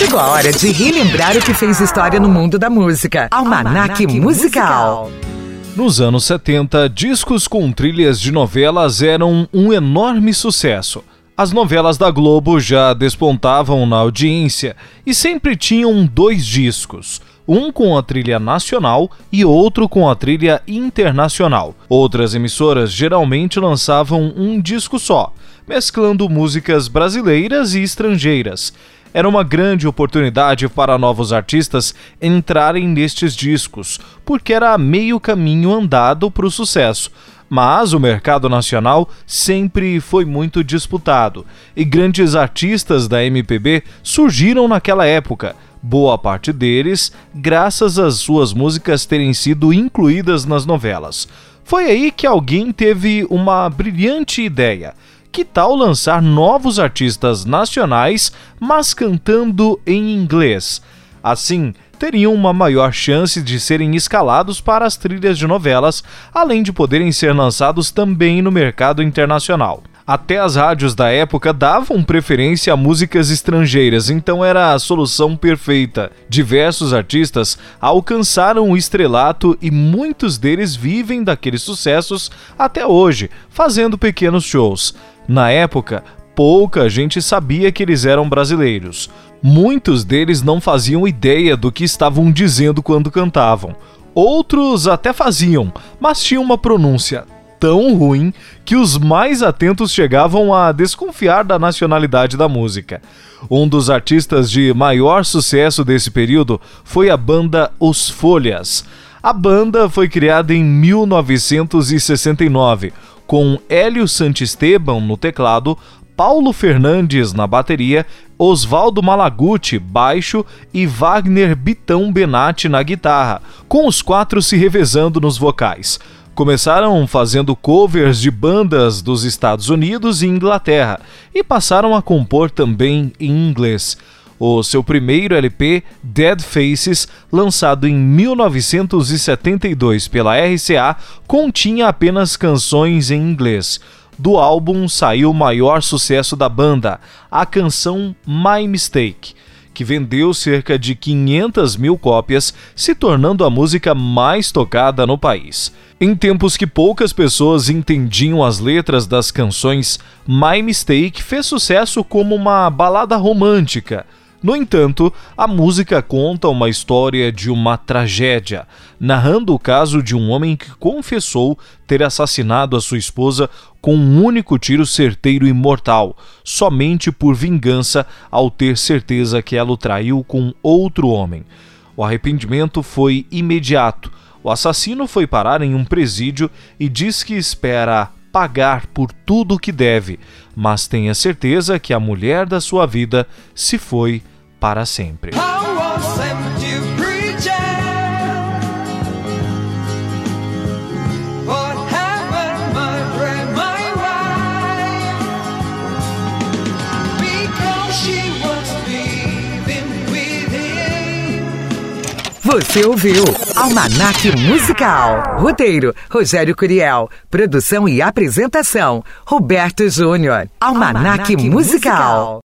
Chegou a hora de relembrar o que fez história no mundo da música. Almanac, Musical. Nos anos 70, discos com trilhas de novelas eram um enorme sucesso. As novelas da Globo já despontavam na audiência e sempre tinham dois discos, um com a trilha nacional e outro com a trilha internacional. Outras emissoras geralmente lançavam um disco só, mesclando músicas brasileiras e estrangeiras. Era uma grande oportunidade para novos artistas entrarem nestes discos, porque era meio caminho andado para o sucesso. Mas o mercado nacional sempre foi muito disputado e grandes artistas da MPB surgiram naquela época. Boa parte deles, graças às suas músicas terem sido incluídas nas novelas. Foi aí que alguém teve uma brilhante ideia que tal lançar novos artistas nacionais, mas cantando em inglês? Assim, teriam uma maior chance de serem escalados para as trilhas de novelas, além de poderem ser lançados também no mercado internacional. Até as rádios da época davam preferência a músicas estrangeiras, então era a solução perfeita. Diversos artistas alcançaram o estrelato e muitos deles vivem daqueles sucessos até hoje, fazendo pequenos shows. Na época, pouca gente sabia que eles eram brasileiros. Muitos deles não faziam ideia do que estavam dizendo quando cantavam. Outros até faziam, mas tinham uma pronúncia tão ruim que os mais atentos chegavam a desconfiar da nacionalidade da música. Um dos artistas de maior sucesso desse período foi a banda Os Folhas. A banda foi criada em 1969 com Hélio Santisteban no teclado, Paulo Fernandes na bateria, Oswaldo Malaguti baixo e Wagner Bitão Benatti na guitarra, com os quatro se revezando nos vocais. Começaram fazendo covers de bandas dos Estados Unidos e Inglaterra e passaram a compor também em inglês. O seu primeiro LP, Dead Faces, lançado em 1972 pela RCA, continha apenas canções em inglês. Do álbum saiu o maior sucesso da banda, a canção My Mistake que vendeu cerca de 500 mil cópias, se tornando a música mais tocada no país. Em tempos que poucas pessoas entendiam as letras das canções, My Mistake fez sucesso como uma balada romântica no entanto, a música conta uma história de uma tragédia, narrando o caso de um homem que confessou ter assassinado a sua esposa com um único tiro certeiro e mortal, somente por vingança ao ter certeza que ela o traiu com outro homem. O arrependimento foi imediato. O assassino foi parar em um presídio e diz que espera pagar por tudo o que deve, mas tenha certeza que a mulher da sua vida se foi para sempre. Você ouviu Almanac Musical. Roteiro: Rogério Curiel. Produção e apresentação: Roberto Júnior. Almanac, Almanac Musical. Musical.